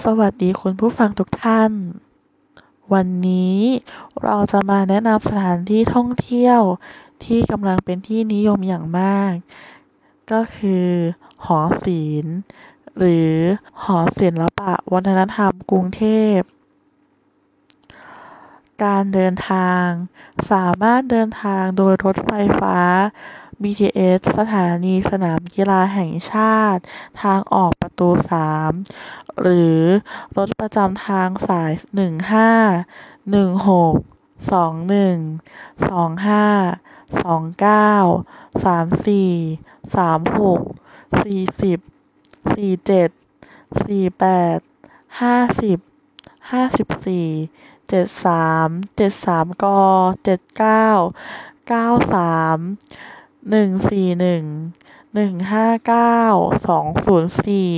สวัสดีคุณผู้ฟังทุกท่าน วันนี้เราจะมาแนะนำสถานที่ท่องเที่ยวที่กำลังเป็นที่นิยมอย่างมาก ก็คือ หอศิลป์หรือหอศิลปะวัฒนธรรมกรุงเทพ การเดินทางสามารถเดินทางโดยรถไฟฟ้า BTS สถานีสนามกีฬาแห่งชาติ ทางออกประตูสามหรือรถประจำทางสายหนึ่งห้าหนึ่งหกสองหนึ่งสองห้าสองเก้าสามสี่สามหกสี่สิบสี่เจ็ดสี่แปดห้าสิบห้าสิบสี่เจ็ดสามเจ็ดสามกเจ็ดเก้าเก้าสาม หนึ่งสี่หนึ่งหนึ่งห้าเก้าสองศูนย์สี่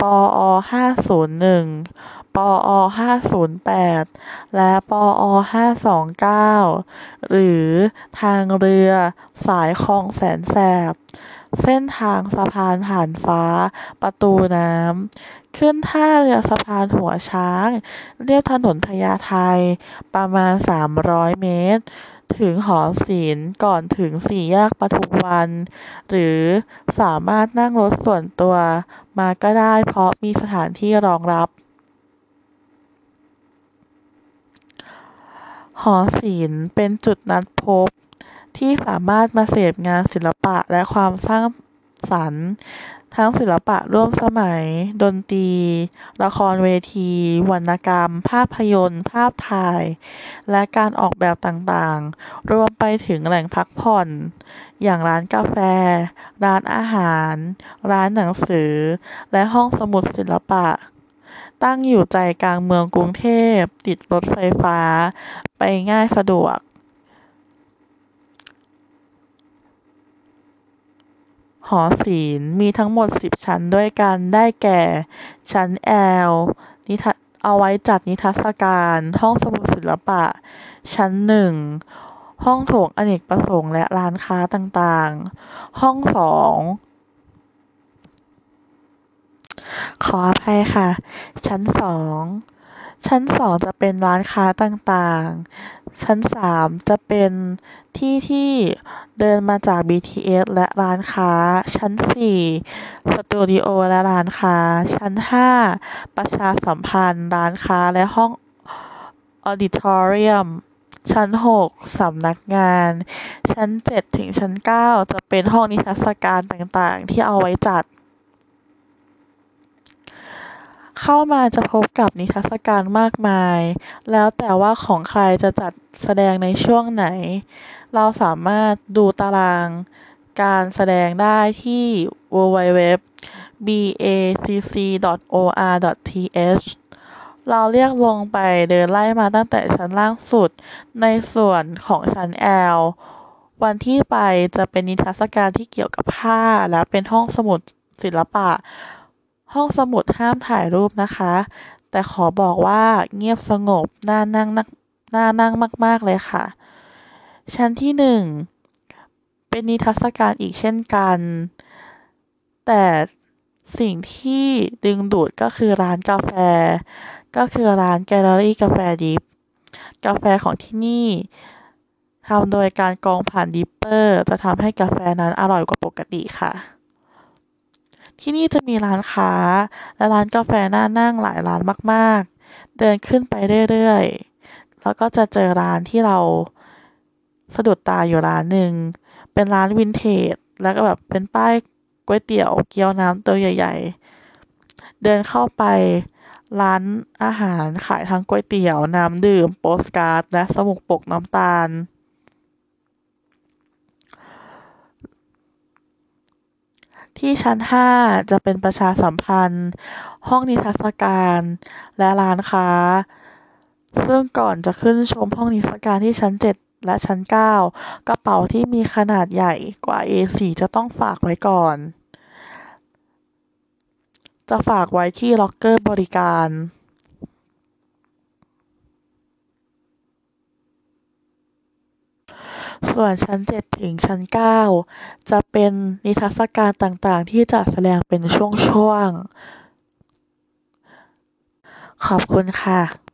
ปอห้าศูนย์หนึ่งปอห้าศูนย์แปดและปอห้าสองเก้าหรือทางเรือสายคลองแสนแสบ เส้นทางสะพานผ่านฟ้าประตูน้ำ ขึ้นท่าเรือสะพานหัวช้างเลียบถนนพญาไทประมาณสามร้อยเมตร ถึงหอศิลป์ก่อนถึงสี่แยกปทุมวัน หรือสามารถนั่งรถส่วนตัวมาก็ได้เพราะมีสถานที่รองรับ หอศิลป์เป็นจุดนัดพบที่สามารถมาเสพงานศิลปะและความสร้างสรรค์ ทั้งศิลปะร่วมสมัย ดนตรี ละครเวที วรรณกรรม ภาพยนตร์ ภาพถ่าย และการออกแบบต่างๆ รวมไปถึงแหล่งพักผ่อน อย่างร้านกาแฟ ร้านอาหาร ร้านหนังสือ และห้องสมุดศิลปะ ตั้งอยู่ใจกลางเมืองกรุงเทพ ติดรถไฟฟ้า ไปง่ายสะดวก หอศิลมีทั้งหมดสิบชั้นด้วยกัน ได้แก่ ชั้น L เอาไว้จัดนิทรรศการ ห้องสมุดศิลปะ ชั้นหนึ่งห้องโถงอเนกประสงค์และร้านค้าต่างๆ ห้องสองขออภัยค่ะ ชั้นสอง ชั้นสองจะเป็นร้านค้าต่าง ๆ ชั้นสามจะเป็นที่ที่เดินมาจาก BTS และร้านค้า ชั้นสี่สตูดิโอและร้านค้า ชั้นห้าประชาสัมพันธ์ ร้านค้าและห้องออดิทอเรียมชั้นหกสำนักงาน ชั้นเจ็ดถึงชั้นเก้าจะเป็นห้องนิทรรศการต่างๆ ที่เอาไว้จัด เข้ามาจะพบกับนิทรรศการมากมาย แล้วแต่ว่าของใครจะจัดแสดงในช่วงไหน เราสามารถดูตารางการแสดงได้ที่ www.bacc.or.th เราเลื่อนลงไปเดินไล่มาตั้งแต่ชั้นล่างสุด ในส่วนของชั้น L วันที่ไปจะเป็นนิทรรศการที่เกี่ยวกับผ้าและเป็นห้องสมุดศิลปะ ห้องสมุดห้ามถ่ายรูปนะคะ แต่ขอบอกว่าเงียบสงบน่านั่งน่านั่งมาก ๆ เลยค่ะ ชั้นที่หนึ่งเป็นนิทรรศการอีกเช่นกัน แต่สิ่งที่ดึงดูดก็คือร้านกาแฟ ก็คือร้านแกลเลอรี่กาแฟดริปกาแฟของที่นี่ทำโดยการกรองผ่าน dripper จะทำให้กาแฟนั้นอร่อยกว่าปกติค่ะ ที่นี่จะมีร้านค้า และร้านกาแฟน่านั่งหลายร้านมากๆ เดินขึ้นไปเรื่อยๆ แล้วก็จะเจอร้านที่เราสะดุดตาอยู่ร้านหนึ่ง เป็นร้านวินเทจ แล้วก็แบบเป็นป้ายก๋วยเตี๋ยวเกี๊ยวน้ำตัวใหญ่ ๆ เดินเข้าไปร้านอาหารขายทั้งก๋วยเตี๋ยวน้ำดื่ม โปสการ์ด และสมุดปกน้ำตาล ที่ชั้นห้าจะเป็นประชาสัมพันธ์ ห้องนิทรรศการ และร้านค้า ซึ่งก่อนจะขึ้นชมห้องนิทรรศการที่ชั้นเจ็ดและชั้น 9 กระเป๋าที่มีขนาดใหญ่กว่า A4 จะต้องฝากไว้ก่อน จะฝากไว้ที่ล็อกเกอร์บริการ ส่วนชั้นเจ็ดถึงชั้นเก้าจะเป็นนิทรรศการต่างๆ ที่จัดแสดงเป็นช่วงๆ ขอบคุณค่ะ